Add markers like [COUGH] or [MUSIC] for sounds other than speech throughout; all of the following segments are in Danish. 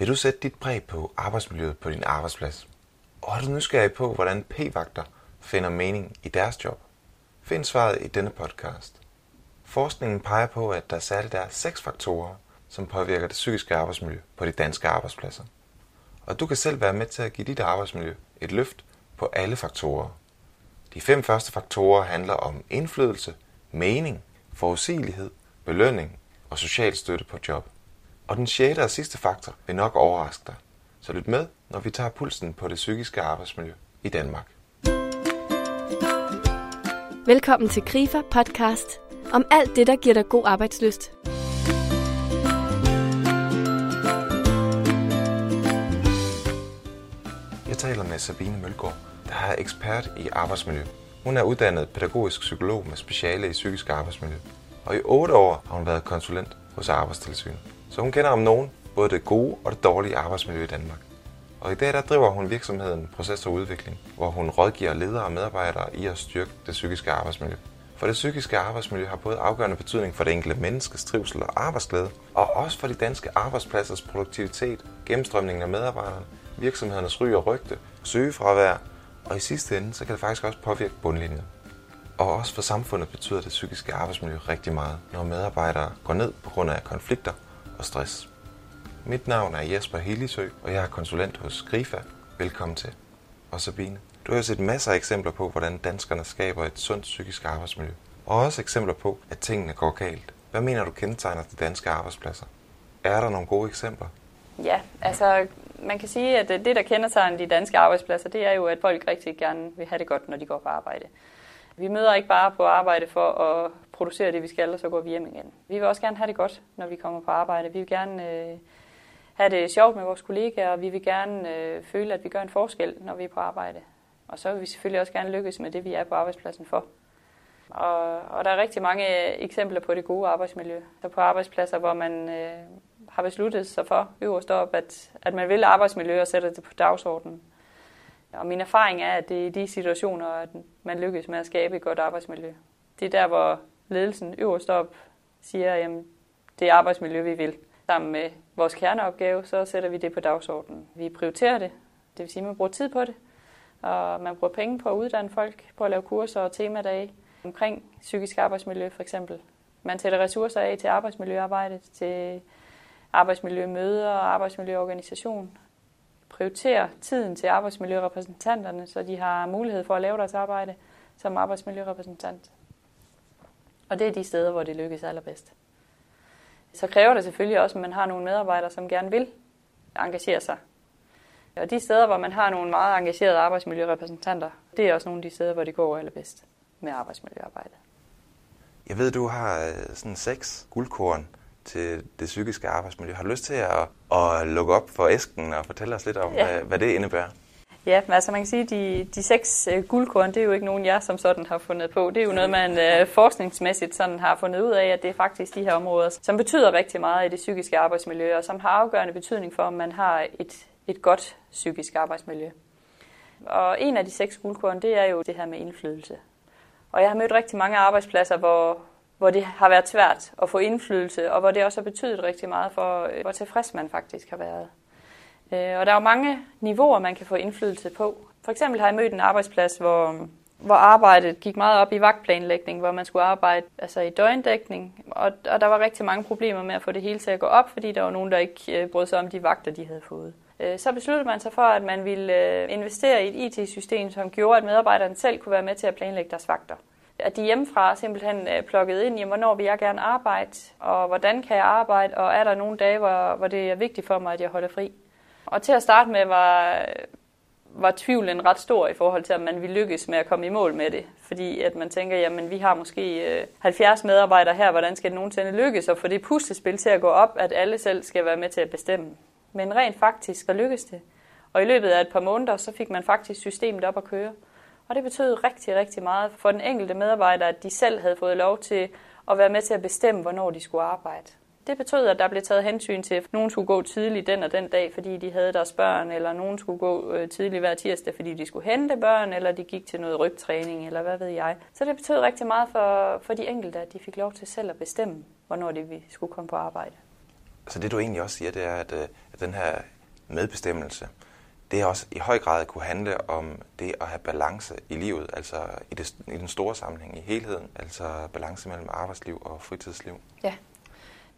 Vil du sætte dit præg på arbejdsmiljøet på din arbejdsplads? Og er du nysgerrig på, hvordan p-vagter finder mening i deres job? Find svaret i denne podcast. Forskningen peger på, at der særligt er seks faktorer, som påvirker det psykiske arbejdsmiljø på de danske arbejdspladser. Og du kan selv være med til at give dit arbejdsmiljø et løft på alle faktorer. De fem første faktorer handler om indflydelse, mening, forudsigelighed, belønning og social støtte på job. Og den sjette og sidste faktor vil nok overraske dig. Så lyt med, når vi tager pulsen på det psykiske arbejdsmiljø i Danmark. Velkommen til Grifer podcast om alt det, der giver dig god arbejdsløst. Jeg taler med Sabine Mølgaard, der er ekspert i arbejdsmiljø. Hun er uddannet pædagogisk psykolog med speciale i psykisk arbejdsmiljø. Og i otte år har hun været konsulent hos Arbejdstilsynet. Så hun kender om nogen både det gode og det dårlige arbejdsmiljø i Danmark. Og i dag der driver hun virksomheden Proces og Udvikling, hvor hun rådgiver ledere og medarbejdere i at styrke det psykiske arbejdsmiljø. For det psykiske arbejdsmiljø har både afgørende betydning for det enkelte menneskes trivsel og arbejdsglæde, og også for de danske arbejdspladsers produktivitet, gennemstrømningen af medarbejderne, virksomhedernes ry og rygte, sygefravær, og i sidste ende så kan det faktisk også påvirke bundlinjen. Og også for samfundet betyder det psykiske arbejdsmiljø rigtig meget, når medarbejdere går ned på grund af konflikter og stress. Mit navn er Jesper Hellisø, og jeg er konsulent hos Grifa. Velkommen til. Og Sabine, du har set masser af eksempler på, hvordan danskerne skaber et sundt psykisk arbejdsmiljø. Og også eksempler på, at tingene går galt. Hvad mener du kendetegner de danske arbejdspladser? Er der nogle gode eksempler? Ja, altså man kan sige, at øh, det, der kendetegner de danske arbejdspladser, det er jo, at folk rigtig gerne vil have det godt, når de går på arbejde. Vi møder ikke bare på arbejde for at producere det, vi skal, og så går vi hjem igen. Vi vil også gerne have det godt, når vi kommer på arbejde. Vi vil gerne øh, have det sjovt med vores kollegaer, og vi vil gerne øh, føle, at vi gør en forskel, når vi er på arbejde. Og så vil vi selvfølgelig også gerne lykkes med det, vi er på arbejdspladsen for. Og, og der er rigtig mange øh, eksempler på det gode arbejdsmiljø. Så på arbejdspladser, hvor man øh, har besluttet sig for øverst op, at, at man vil arbejdsmiljø og sætter det på dagsordenen. Og min erfaring er, at det er i de situationer, at man lykkes med at skabe et godt arbejdsmiljø. Det er der, hvor ledelsen øverst op siger, at det er arbejdsmiljø, vi vil. Sammen med vores kerneopgave, så sætter vi det på dagsordenen. Vi prioriterer det, det vil sige, at man bruger tid på det, og man bruger penge på at uddanne folk, på at lave kurser og temadage omkring psykisk arbejdsmiljø for eksempel. Man sætter ressourcer af til arbejdsmiljøarbejdet, til arbejdsmiljømøder og arbejdsmiljøorganisation. Prioriterer tiden til arbejdsmiljørepræsentanterne, så de har mulighed for at lave deres arbejde som arbejdsmiljørepræsentant. Og det er de steder, hvor det lykkes allerbedst. Så kræver det selvfølgelig også, at man har nogle medarbejdere, som gerne vil engagere sig. Og de steder, hvor man har nogle meget engagerede arbejdsmiljørepræsentanter, det er også nogle af de steder, hvor det går allerbedst med arbejdsmiljøarbejde. Jeg ved, du har øh, sådan seks guldkorn til det psykiske arbejdsmiljø. Har du lyst til at, at lukke op for æsken og fortælle os lidt om, ja. hvad, hvad det indebærer? Ja, men altså man kan sige, at de, de seks øh, guldkorn, det er jo ikke nogen, jeg som sådan har fundet på. Det er jo noget, man øh, forskningsmæssigt sådan har fundet ud af, at det er faktisk de her områder, som betyder rigtig meget i det psykiske arbejdsmiljø, og som har afgørende betydning for, om man har et, et godt psykisk arbejdsmiljø. Og en af de seks guldkorn, det er jo det her med indflydelse. Og jeg har mødt rigtig mange arbejdspladser, hvor, hvor det har været svært at få indflydelse, og hvor det også har betydet rigtig meget for, øh, hvor tilfreds man faktisk har været. Øh, og der er jo mange niveauer, man kan få indflydelse på. For eksempel har jeg mødt en arbejdsplads, hvor, hvor arbejdet gik meget op i vagtplanlægning, hvor man skulle arbejde altså i døgndækning, og, og der var rigtig mange problemer med at få det hele til at gå op, fordi der var nogen, der ikke øh, brød sig om de vagter, de havde fået. Øh, så besluttede man sig for, at man ville investere i et IT-system, som gjorde, at medarbejderne selv kunne være med til at planlægge deres vagter at de hjemmefra simpelthen plukkede plukket ind i, hvornår vil jeg gerne arbejde, og hvordan kan jeg arbejde, og er der nogle dage, hvor, hvor det er vigtigt for mig, at jeg holder fri. Og til at starte med var, var tvivlen ret stor i forhold til, om man ville lykkes med at komme i mål med det. Fordi at man tænker, jamen vi har måske øh, 70 medarbejdere her, hvordan skal det nogensinde lykkes at få det puslespil til at gå op, at alle selv skal være med til at bestemme. Men rent faktisk, så lykkes det. Og i løbet af et par måneder, så fik man faktisk systemet op at køre. Og det betød rigtig, rigtig meget for den enkelte medarbejder, at de selv havde fået lov til at være med til at bestemme, hvornår de skulle arbejde. Det betød, at der blev taget hensyn til, at nogen skulle gå tidligt den og den dag, fordi de havde deres børn, eller nogen skulle gå øh, tidligt hver tirsdag, fordi de skulle hente børn, eller de gik til noget rygtræning, eller hvad ved jeg. Så det betød rigtig meget for, for de enkelte, at de fik lov til selv at bestemme, hvornår de skulle komme på arbejde. Så det du egentlig også siger, det er, at, øh, at den her medbestemmelse, det er også i høj grad kunne handle om det at have balance i livet, altså i, det, i den store sammenhæng, i helheden, altså balance mellem arbejdsliv og fritidsliv. Ja,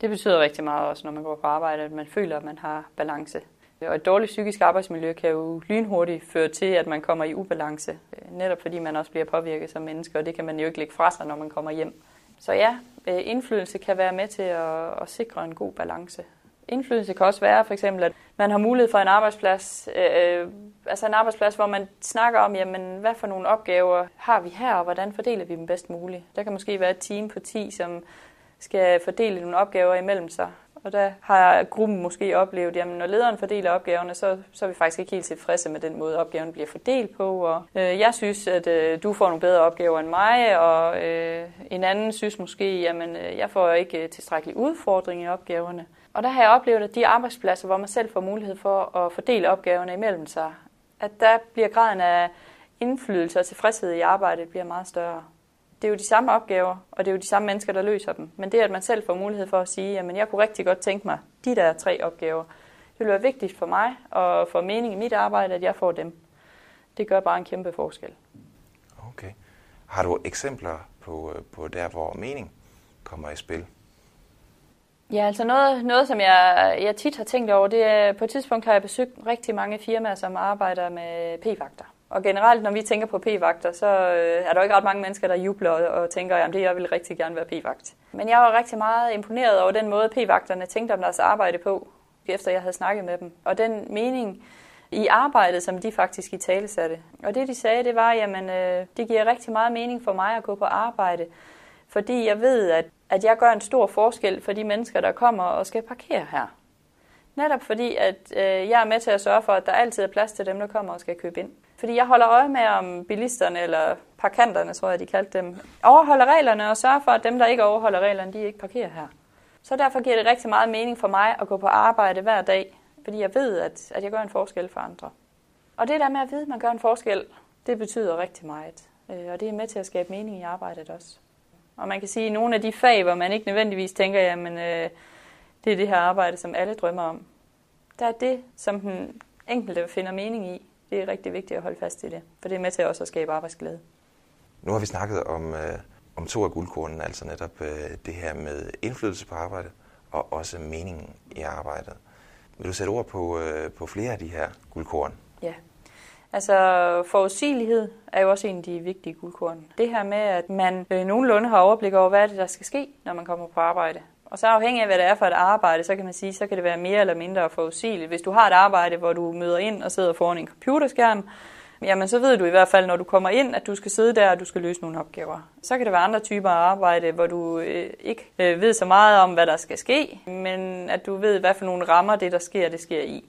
det betyder rigtig meget også, når man går på arbejde, at man føler, at man har balance. Og et dårligt psykisk arbejdsmiljø kan jo lynhurtigt føre til, at man kommer i ubalance, øh, netop fordi man også bliver påvirket som menneske, og det kan man jo ikke lægge fra sig, når man kommer hjem. Så ja, øh, indflydelse kan være med til at, at sikre en god balance. Indflydelse kan også være for eksempel, at man har mulighed for en arbejdsplads, øh, øh, altså en arbejdsplads, hvor man snakker om, jamen, hvad for nogle opgaver har vi her, og hvordan fordeler vi dem bedst muligt. Der kan måske være et team på 10, som skal fordele nogle opgaver imellem sig. Og der har gruppen måske oplevet, at når lederen fordeler opgaverne, så, så er vi faktisk ikke helt tilfredse med den måde, opgaven bliver fordelt på. Og, øh, jeg synes, at øh, du får nogle bedre opgaver end mig, og øh, en anden synes måske, at øh, jeg får ikke øh, tilstrækkelig udfordring i opgaverne. Og der har jeg oplevet, at de arbejdspladser, hvor man selv får mulighed for at fordele opgaverne imellem sig, at der bliver graden af indflydelse og tilfredshed i arbejdet bliver meget større det er jo de samme opgaver, og det er jo de samme mennesker, der løser dem. Men det, at man selv får mulighed for at sige, at jeg kunne rigtig godt tænke mig de der tre opgaver, det vil være vigtigt for mig og for mening i mit arbejde, at jeg får dem. Det gør bare en kæmpe forskel. Okay. Har du eksempler på, øh, på der, hvor mening kommer i spil? Ja, altså noget, noget som jeg, jeg tit har tænkt over, det er, på et tidspunkt har jeg besøgt rigtig mange firmaer, som arbejder med p-vagter. Og generelt, når vi tænker på p-vagter, så øh, er der ikke ret mange mennesker, der jubler og tænker, at jeg vil rigtig gerne være p-vagt. Men jeg var rigtig meget imponeret over den måde, p-vagterne tænkte om deres arbejde på, efter jeg havde snakket med dem. Og den mening i arbejdet, som de faktisk i tale satte. Og det, de sagde, det var, jamen, øh, det giver rigtig meget mening for mig at gå på arbejde, fordi jeg ved, at, at jeg gør en stor forskel for de mennesker, der kommer og skal parkere her. Netop fordi, at øh, jeg er med til at sørge for, at der altid er plads til dem, der kommer og skal købe ind. Fordi jeg holder øje med, om bilisterne, eller parkanterne, tror jeg, de kaldte dem, overholder reglerne og sørger for, at dem, der ikke overholder reglerne, de ikke parkerer her. Så derfor giver det rigtig meget mening for mig at gå på arbejde hver dag, fordi jeg ved, at, at jeg gør en forskel for andre. Og det der med at vide, at man gør en forskel, det betyder rigtig meget. Øh, og det er med til at skabe mening i arbejdet også. Og man kan sige, at nogle af de fag, hvor man ikke nødvendigvis tænker, jamen øh, det er det her arbejde, som alle drømmer om, der er det, som den enkelte finder mening i, det er rigtig vigtigt at holde fast i det, for det er med til også at skabe arbejdsglæde. Nu har vi snakket om, øh, om to af guldkornene, altså netop øh, det her med indflydelse på arbejdet og også meningen i arbejdet. Vil du sætte ord på, øh, på flere af de her guldkorn? Ja, altså forudsigelighed er jo også en af de vigtige guldkorn. Det her med, at man øh, nogenlunde har overblik over, hvad er det, der skal ske, når man kommer på arbejde. Og så afhængig af, hvad det er for et arbejde, så kan man sige, så kan det være mere eller mindre forudsigeligt. Hvis du har et arbejde, hvor du møder ind og sidder foran en computerskærm, jamen så ved du i hvert fald, når du kommer ind, at du skal sidde der, og du skal løse nogle opgaver. Så kan det være andre typer af arbejde, hvor du øh, ikke øh, ved så meget om, hvad der skal ske, men at du ved, hvad for nogle rammer det, der sker, det sker i.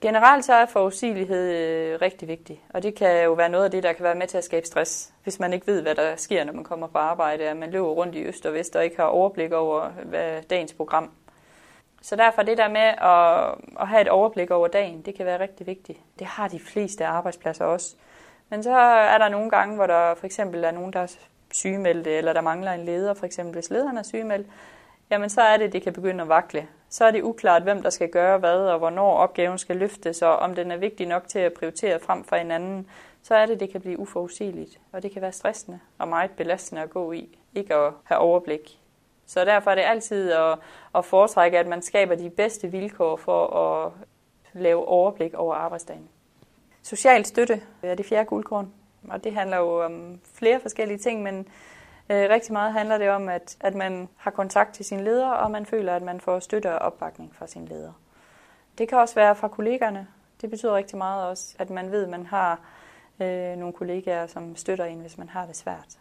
Generelt så er forudsigelighed øh, rigtig vigtig, og det kan jo være noget af det, der kan være med til at skabe stress, hvis man ikke ved, hvad der sker, når man kommer på arbejde, at man løber rundt i øst og vest og ikke har overblik over hvad dagens program. Så derfor det der med at, at have et overblik over dagen, det kan være rigtig vigtigt. Det har de fleste arbejdspladser også. Men så er der nogle gange, hvor der for eksempel er nogen, der er sygemeldte, eller der mangler en leder, for eksempel hvis lederen er sygemeldt, jamen så er det, det kan begynde at vakle. Så er det uklart, hvem der skal gøre hvad, og hvornår opgaven skal løftes, og om den er vigtig nok til at prioritere frem for hinanden, så er det, det kan blive uforudsigeligt. Og det kan være stressende og meget belastende at gå i, ikke at have overblik. Så derfor er det altid at, at foretrække, at man skaber de bedste vilkår for at lave overblik over arbejdsdagen. Social støtte er det fjerde guldkorn, og det handler jo om flere forskellige ting, men Øh, rigtig meget handler det om, at, at man har kontakt til sin leder, og man føler, at man får støtte og opbakning fra sin leder. Det kan også være fra kollegerne. Det betyder rigtig meget også, at man ved, at man har øh, nogle kollegaer, som støtter en, hvis man har det svært.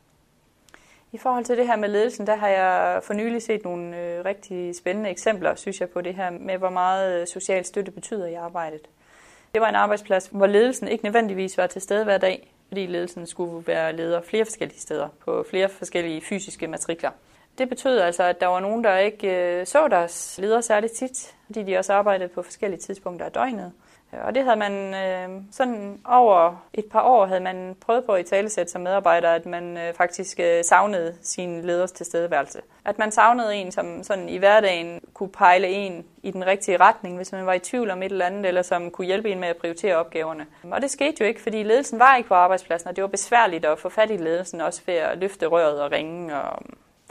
I forhold til det her med ledelsen, der har jeg for nylig set nogle øh, rigtig spændende eksempler, synes jeg, på det her med, hvor meget øh, social støtte betyder i arbejdet. Det var en arbejdsplads, hvor ledelsen ikke nødvendigvis var til stede hver dag, fordi ledelsen skulle være leder flere forskellige steder på flere forskellige fysiske matrikler. Det betød altså, at der var nogen, der ikke øh, så deres ledere særligt tit, fordi de også arbejdede på forskellige tidspunkter af døgnet. Og det havde man øh, sådan over et par år havde man prøvet på i talesæt som medarbejder, at man øh, faktisk øh, savnede sin leders tilstedeværelse. At man savnede en, som sådan i hverdagen kunne pejle en i den rigtige retning, hvis man var i tvivl om et eller andet, eller som kunne hjælpe en med at prioritere opgaverne. Og det skete jo ikke, fordi ledelsen var ikke på arbejdspladsen, og det var besværligt at få fat i ledelsen, også ved at løfte røret og ringe, og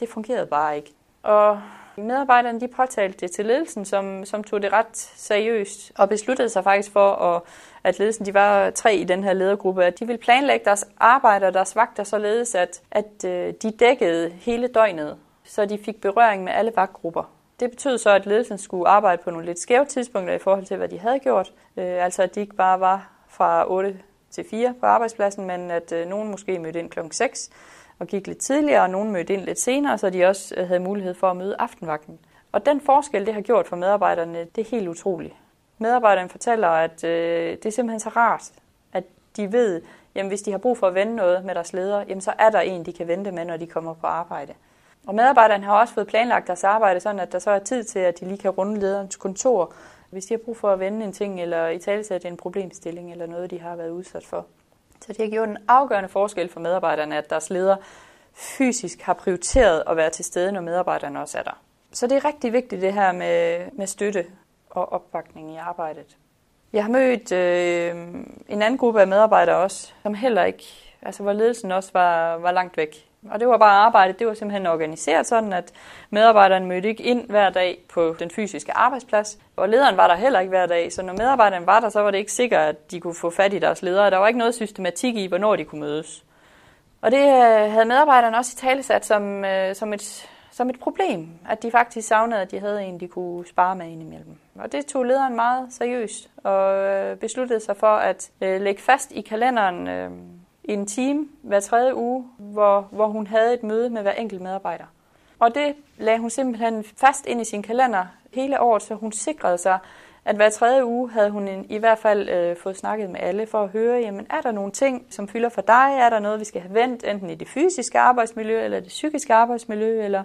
det fungerede bare ikke. Og Medarbejderne de påtalte det til ledelsen, som, som tog det ret seriøst og besluttede sig faktisk for, at, at ledelsen, de var tre i den her ledergruppe, at de ville planlægge deres arbejde og deres vagter således, at, at øh, de dækkede hele døgnet, så de fik berøring med alle vagtgrupper. Det betød så, at ledelsen skulle arbejde på nogle lidt skæve tidspunkter i forhold til, hvad de havde gjort. Øh, altså at de ikke bare var fra 8 til 4 på arbejdspladsen, men at øh, nogen måske mødte ind klokken 6, og gik lidt tidligere, og nogen mødte ind lidt senere, så de også øh, havde mulighed for at møde aftenvagten. Og den forskel, det har gjort for medarbejderne, det er helt utroligt. Medarbejderne fortæller, at øh, det er simpelthen så rart, at de ved, jamen hvis de har brug for at vende noget med deres leder, jamen så er der en, de kan vente med, når de kommer på arbejde. Og medarbejderne har også fået planlagt deres arbejde, sådan at der så er tid til, at de lige kan runde lederens kontor, hvis de har brug for at vende en ting, eller i talesætte en problemstilling, eller noget, de har været udsat for. Så det har gjort en afgørende forskel for medarbejderne, at deres leder fysisk har prioriteret at være til stede, når medarbejderne også er der. Så det er rigtig vigtigt det her med, med støtte og opbakning i arbejdet. Jeg har mødt øh, en anden gruppe af medarbejdere også, som heller ikke, altså hvor ledelsen også var, var langt væk. Og det var bare arbejdet, det var simpelthen organiseret sådan, at medarbejderen mødte ikke ind hver dag på den fysiske arbejdsplads, og lederen var der heller ikke hver dag, så når medarbejderen var der, så var det ikke sikkert, at de kunne få fat i deres ledere. Der var ikke noget systematik i, hvornår de kunne mødes. Og det øh, havde medarbejderne også i talesat som, øh, som, et, som et problem, at de faktisk savnede, at de havde en, de kunne spare med indimellem. Og det tog lederen meget seriøst og øh, besluttede sig for at lægge fast i kalenderen en time hver tredje uge, hvor, hvor hun havde et møde med hver enkelt medarbejder. Og det lagde hun simpelthen fast ind i sin kalender hele året, så hun sikrede sig, at hver tredje uge havde hun en, i hvert fald øh, fået snakket med alle for at høre, jamen er der nogle ting, som fylder for dig? Er der noget, vi skal have vendt, enten i det fysiske arbejdsmiljø eller det psykiske arbejdsmiljø? Eller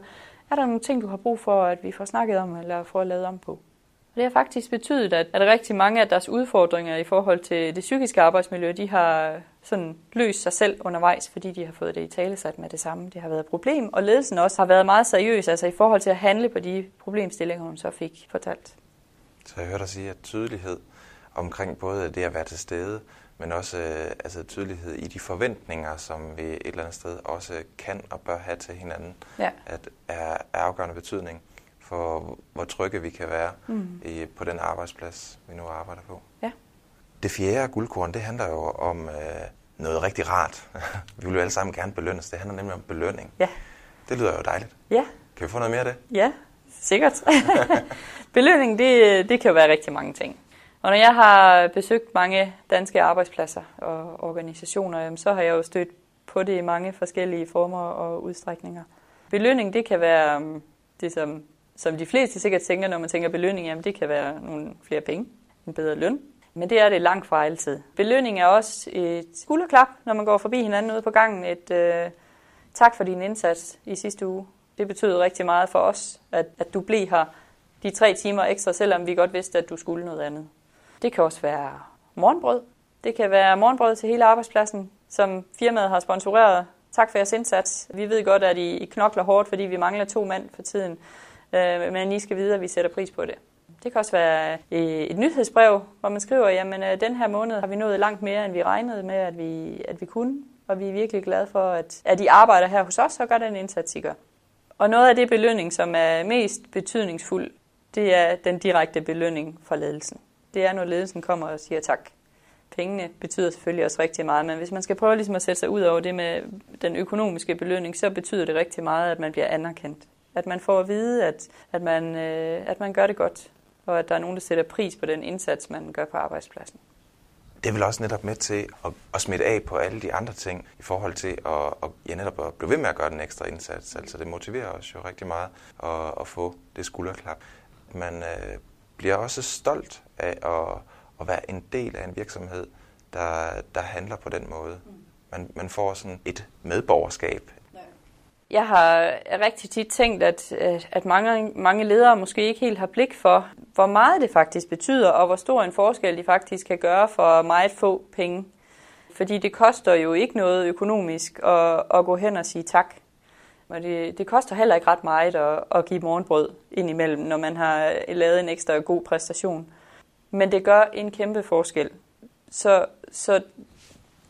er der nogle ting, du har brug for, at vi får snakket om eller får lavet om på? Og det har faktisk betydet, at, at rigtig mange af deres udfordringer i forhold til det psykiske arbejdsmiljø, de har sådan løst sig selv undervejs, fordi de har fået det i talesat med det samme. Det har været et problem, og ledelsen også har været meget seriøs, altså i forhold til at handle på de problemstillinger, hun så fik fortalt. Så jeg hørte dig sige, at tydelighed omkring både det at være til stede, men også øh, altså tydelighed i de forventninger, som vi et eller andet sted også kan og bør have til hinanden, ja. at er, er afgørende betydning for, hvor trygge vi kan være mm. i, på den arbejdsplads, vi nu arbejder på. Ja. Det fjerde guldkorn, det handler jo om øh, noget rigtig rart. [LAUGHS] vi vil jo alle sammen gerne belønnes. Det handler nemlig om belønning. Ja. Det lyder jo dejligt. Ja. Kan vi få noget mere af det? Ja, sikkert. [LAUGHS] belønning, det, det kan jo være rigtig mange ting. Og når jeg har besøgt mange danske arbejdspladser og organisationer, så har jeg jo stødt på det i mange forskellige former og udstrækninger. Belønning, det kan være um, det, som, som de fleste sikkert tænker, når man tænker belønning, jamen det kan være nogle flere penge, en bedre løn, men det er det langt fra altid. Belønning er også et skulderklap, når man går forbi hinanden ude på gangen. Et øh, tak for din indsats i sidste uge. Det betyder rigtig meget for os, at, at du blev her de tre timer ekstra, selvom vi godt vidste, at du skulle noget andet. Det kan også være morgenbrød. Det kan være morgenbrød til hele arbejdspladsen, som firmaet har sponsoreret. Tak for jeres indsats. Vi ved godt, at I knokler hårdt, fordi vi mangler to mand for tiden. Øh, men I skal vide, at vi sætter pris på det. Det kan også være øh, et nyhedsbrev, hvor man skriver, jamen øh, den her måned har vi nået langt mere, end vi regnede med, at vi, at vi kunne. Og vi er virkelig glade for, at, at I arbejder her hos os og gør den indsats, I gør. Og noget af det belønning, som er mest betydningsfuld, det er den direkte belønning fra ledelsen. Det er, når ledelsen kommer og siger tak. Pengene betyder selvfølgelig også rigtig meget, men hvis man skal prøve ligesom at sætte sig ud over det med den økonomiske belønning, så betyder det rigtig meget, at man bliver anerkendt. At man får at vide, at, at, man, øh, at man gør det godt, og at der er nogen, der sætter pris på den indsats, man gør på arbejdspladsen. Det vel også netop med til at, at smitte af på alle de andre ting i forhold til at, at, ja, netop at blive ved med at gøre den ekstra indsats. Altså det motiverer os jo rigtig meget at, at få det skulderklap. Man øh, bliver også stolt af at, at være en del af en virksomhed, der, der handler på den måde. Man, man får sådan et medborgerskab. Jeg har rigtig tit tænkt, at, at mange, mange ledere måske ikke helt har blik for, hvor meget det faktisk betyder, og hvor stor en forskel de faktisk kan gøre for meget få penge. Fordi det koster jo ikke noget økonomisk at, at gå hen og sige tak. Og det, det koster heller ikke ret meget at, at give morgenbrød indimellem, når man har lavet en ekstra god præstation. Men det gør en kæmpe forskel. Så, så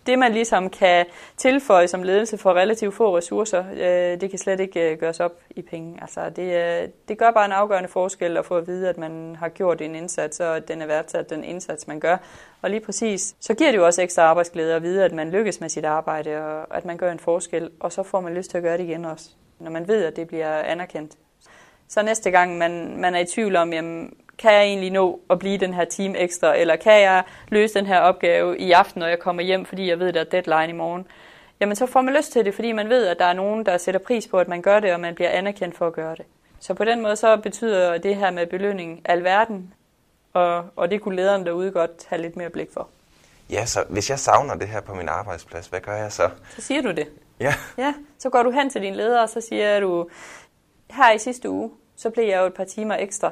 det, man ligesom kan tilføje som ledelse for relativt få ressourcer, øh, det kan slet ikke øh, gøres op i penge. Altså, det, øh, det gør bare en afgørende forskel at få at vide, at man har gjort en indsats, og at den er værdsat den indsats, man gør. Og lige præcis, så giver det jo også ekstra arbejdsglæde at vide, at man lykkes med sit arbejde, og at man gør en forskel, og så får man lyst til at gøre det igen også, når man ved, at det bliver anerkendt. Så næste gang man, man er i tvivl om, jamen, kan jeg egentlig nå at blive den her team ekstra, eller kan jeg løse den her opgave i aften, når jeg kommer hjem, fordi jeg ved, at der er deadline i morgen, jamen så får man lyst til det, fordi man ved, at der er nogen, der sætter pris på, at man gør det, og man bliver anerkendt for at gøre det. Så på den måde så betyder det her med belønning alverden, og, og det kunne lederen derude godt have lidt mere blik for. Ja, så hvis jeg savner det her på min arbejdsplads, hvad gør jeg så? Så siger du det. Ja. Ja, så går du hen til din leder, og så siger du, her i sidste uge, så blev jeg jo et par timer ekstra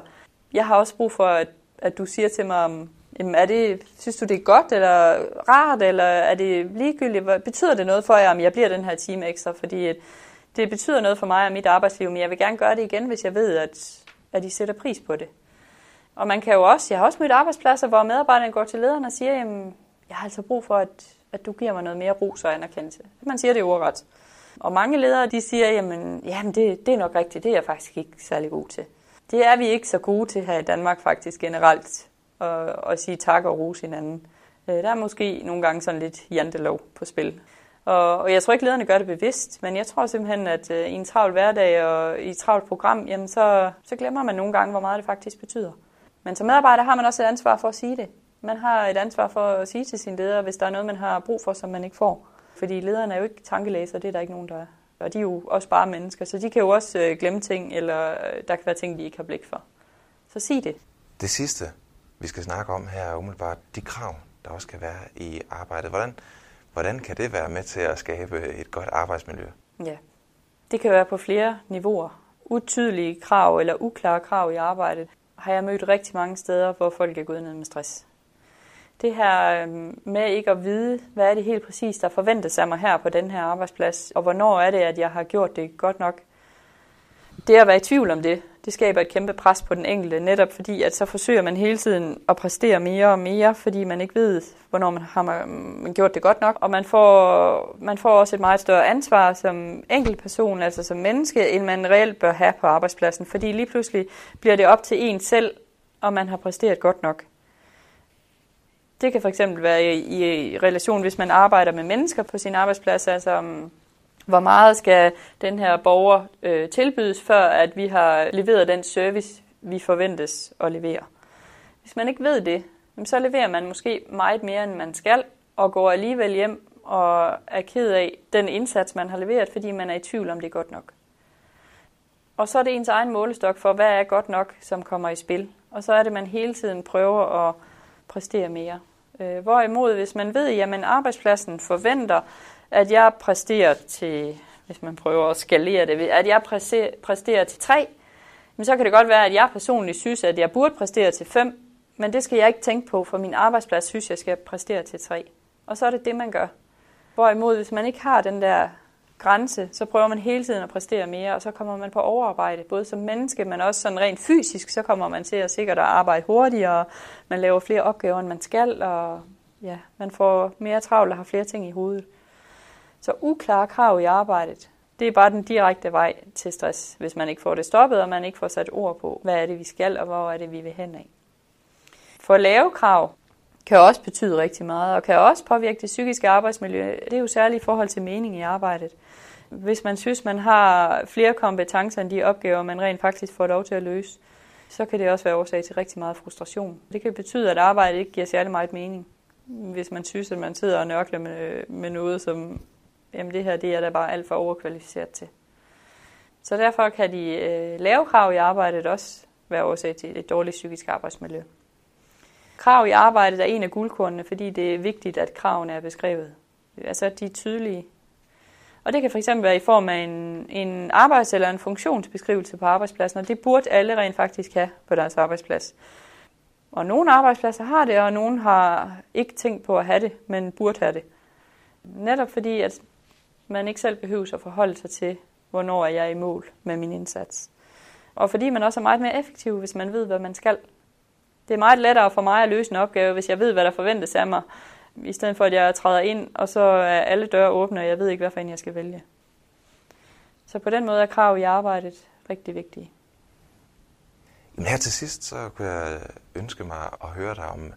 jeg har også brug for, at, at du siger til mig, om, jamen, er det, synes du, det er godt eller rart, eller er det ligegyldigt? Hvad, betyder det noget for jer, om jeg bliver den her time ekstra? Fordi at det betyder noget for mig og mit arbejdsliv, men jeg vil gerne gøre det igen, hvis jeg ved, at, at I sætter pris på det. Og man kan jo også, jeg har også mødt arbejdspladser, hvor medarbejderne går til lederen og siger, jamen, jeg har altså brug for, at, at du giver mig noget mere ros og anerkendelse. Man siger det ordret. Og mange ledere, de siger, jamen, jamen det, det er nok rigtigt, det er jeg faktisk ikke særlig god til. Det er vi ikke så gode til her i Danmark faktisk generelt, at, at sige tak og rose hinanden. Øh, der er måske nogle gange sådan lidt jantelov på spil. Og, og jeg tror ikke, lederne gør det bevidst, men jeg tror simpelthen, at øh, i en travl hverdag og i et travlt program, jamen så, så glemmer man nogle gange, hvor meget det faktisk betyder. Men som medarbejder har man også et ansvar for at sige det. Man har et ansvar for at sige til sin leder, hvis der er noget, man har brug for, som man ikke får. Fordi lederen er jo ikke tankelæser, det er der ikke nogen, der er. Og de er jo også bare mennesker, så de kan jo også øh, glemme ting, eller øh, der kan være ting, de ikke har blik for. Så sig det. Det sidste, vi skal snakke om her, er umiddelbart de krav, der også kan være i arbejdet. Hvordan, hvordan kan det være med til at skabe et godt arbejdsmiljø? Ja, det kan være på flere niveauer. Utydelige krav eller uklare krav i arbejdet har jeg mødt rigtig mange steder, hvor folk er gået ned med stress det her øhm, med ikke at vide, hvad er det helt præcis, der forventes af mig her på den her arbejdsplads, og hvornår er det, at jeg har gjort det godt nok. Det at være i tvivl om det, det skaber et kæmpe pres på den enkelte, netop fordi, at så forsøger man hele tiden at præstere mere og mere, fordi man ikke ved, hvornår man har man gjort det godt nok. Og man får, man får også et meget større ansvar som enkeltperson, altså som menneske, end man reelt bør have på arbejdspladsen, fordi lige pludselig bliver det op til en selv, om man har præsteret godt nok. Det kan fx være i, i relation, hvis man arbejder med mennesker på sin arbejdsplads, altså um, hvor meget skal den her borger øh, tilbydes, før at vi har leveret den service, vi forventes at levere. Hvis man ikke ved det, så leverer man måske meget mere, end man skal, og går alligevel hjem og er ked af den indsats, man har leveret, fordi man er i tvivl om det er godt nok. Og så er det ens egen målestok for, hvad er godt nok, som kommer i spil. Og så er det, man hele tiden prøver at præstere mere. Øh, hvorimod, hvis man ved, at arbejdspladsen forventer, at jeg præsterer til, hvis man prøver at skalere det, at jeg præsterer til 3, men så kan det godt være, at jeg personligt synes, at jeg burde præstere til 5, men det skal jeg ikke tænke på, for min arbejdsplads synes, at jeg skal præstere til 3. Og så er det det, man gør. Hvorimod, hvis man ikke har den der grænse, så prøver man hele tiden at præstere mere, og så kommer man på overarbejde, både som menneske, men også sådan rent fysisk, så kommer man til at sikkert at arbejde hurtigere, man laver flere opgaver, end man skal, og ja, man får mere travlt og har flere ting i hovedet. Så uklare krav i arbejdet, det er bare den direkte vej til stress, hvis man ikke får det stoppet, og man ikke får sat ord på, hvad er det, vi skal, og hvor er det, vi vil hen af. For lave krav kan også betyde rigtig meget, og kan også påvirke det psykiske arbejdsmiljø. Det er jo særligt i forhold til mening i arbejdet. Hvis man synes, man har flere kompetencer end de opgaver, man rent faktisk får lov til at løse, så kan det også være årsag til rigtig meget frustration. Det kan betyde, at arbejdet ikke giver særlig meget mening. Hvis man synes, at man sidder og nørkler med, med noget, som jamen det her det er da bare alt for overkvalificeret til. Så derfor kan de øh, lave krav i arbejdet også være årsag til et dårligt psykisk arbejdsmiljø. Krav i arbejdet er en af guldkornene, fordi det er vigtigt, at kravene er beskrevet. Altså, at de er tydelige. Og det kan fx være i form af en, en arbejds- eller en funktionsbeskrivelse på arbejdspladsen, og det burde alle rent faktisk have på deres arbejdsplads. Og nogle arbejdspladser har det, og nogle har ikke tænkt på at have det, men burde have det. Netop fordi, at man ikke selv behøver at forholde sig til, hvornår er jeg i mål med min indsats. Og fordi man også er meget mere effektiv, hvis man ved, hvad man skal. Det er meget lettere for mig at løse en opgave, hvis jeg ved, hvad der forventes af mig, i stedet for at jeg træder ind, og så er alle døre åbne, og jeg ved ikke, hvad for en jeg skal vælge. Så på den måde er krav i arbejdet rigtig vigtige. Jamen her til sidst, så kunne jeg ønske mig at høre dig om,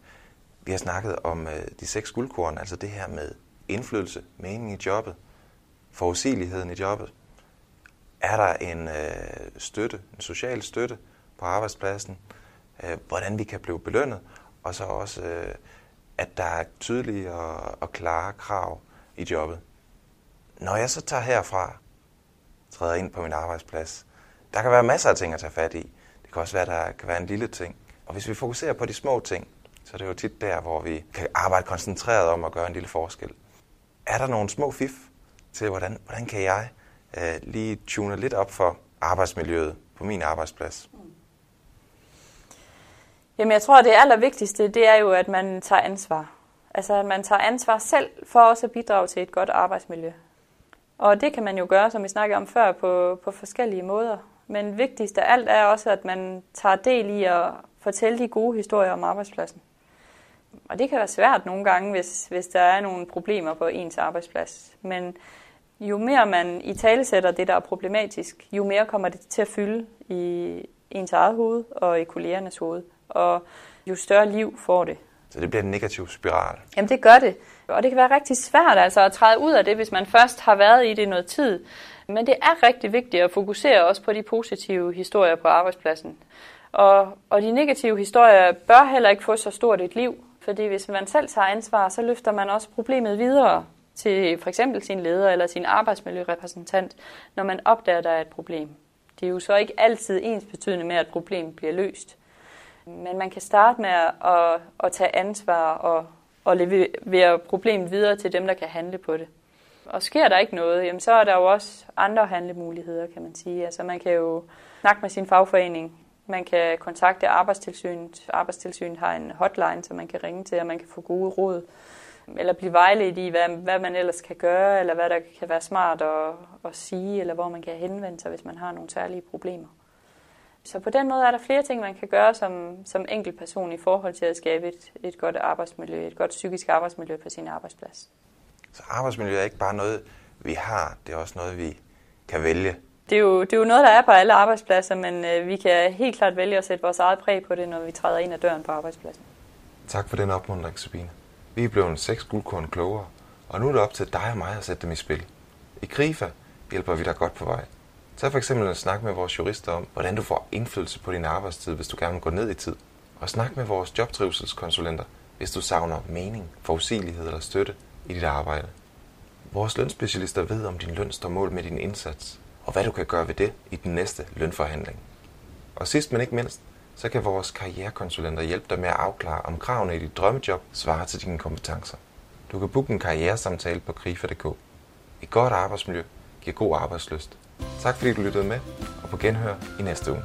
vi har snakket om øh, de seks guldkorn, altså det her med indflydelse, mening i jobbet, forudsigeligheden i jobbet. Er der en øh, støtte, en social støtte på arbejdspladsen, øh, hvordan vi kan blive belønnet, og så også, øh, at der er tydelige og, og klare krav i jobbet. Når jeg så tager herfra, træder ind på min arbejdsplads, der kan være masser af ting at tage fat i. Det kan også være, at der kan være en lille ting. Og hvis vi fokuserer på de små ting, så er det jo tit der, hvor vi kan arbejde koncentreret om at gøre en lille forskel. Er der nogle små fif til, hvordan, hvordan kan jeg øh, lige tune lidt op for arbejdsmiljøet på min arbejdsplads? Mm. Jamen jeg tror, at det allervigtigste, det er jo, at man tager ansvar. Altså at man tager ansvar selv for også at bidrage til et godt arbejdsmiljø. Og det kan man jo gøre, som vi snakkede om før, på, på forskellige måder. Men vigtigst af alt er også, at man tager del i at fortælle de gode historier om arbejdspladsen. Og det kan være svært nogle gange, hvis, hvis der er nogle problemer på ens arbejdsplads. Men jo mere man i tale sætter det, der er problematisk, jo mere kommer det til at fylde i ens eget hoved og i kollegernes hoved. Og jo større liv får det. Så det bliver en negativ spiral? Jamen det gør det. Og det kan være rigtig svært altså at træde ud af det, hvis man først har været i det noget tid. Men det er rigtig vigtigt at fokusere også på de positive historier på arbejdspladsen. Og, og de negative historier bør heller ikke få så stort et liv, fordi hvis man selv tager ansvar, så løfter man også problemet videre til for eksempel sin leder eller sin arbejdsmiljørepræsentant, når man opdager, at der er et problem. Det er jo så ikke altid ens betydende med, at problemet bliver løst. Men man kan starte med at, at tage ansvar og, og levere problemet videre til dem, der kan handle på det. Og sker der ikke noget, jamen så er der jo også andre handlemuligheder, kan man sige. Altså man kan jo snakke med sin fagforening, man kan kontakte Arbejdstilsynet. Arbejdstilsynet har en hotline, som man kan ringe til, og man kan få gode råd. Eller blive vejledt i, hvad, hvad man ellers kan gøre, eller hvad der kan være smart at, at sige, eller hvor man kan henvende sig, hvis man har nogle særlige problemer. Så på den måde er der flere ting, man kan gøre som, som enkelt person i forhold til at skabe et, et godt arbejdsmiljø, et godt psykisk arbejdsmiljø på sin arbejdsplads. Så arbejdsmiljø er ikke bare noget, vi har, det er også noget, vi kan vælge. Det er jo, det er jo noget, der er på alle arbejdspladser, men øh, vi kan helt klart vælge at sætte vores eget præg på det, når vi træder ind ad døren på arbejdspladsen. Tak for den opmuntring, Sabine. Vi er blevet seks guldkorn klogere, og nu er det op til dig og mig at sætte dem i spil. I KRIFA hjælper vi dig godt på vej. Tag for eksempel en snak med vores jurister om, hvordan du får indflydelse på din arbejdstid, hvis du gerne vil gå ned i tid. Og snak med vores jobtrivselskonsulenter, hvis du savner mening, forudsigelighed eller støtte i dit arbejde. Vores lønspecialister ved, om din løn står mål med din indsats, og hvad du kan gøre ved det i den næste lønforhandling. Og sidst men ikke mindst, så kan vores karrierekonsulenter hjælpe dig med at afklare, om kravene i dit drømmejob svarer til dine kompetencer. Du kan booke en karrieresamtale på krifa.dk. Et godt arbejdsmiljø giver god arbejdsløst. Tak fordi du lyttede med, og på genhør i næste uge.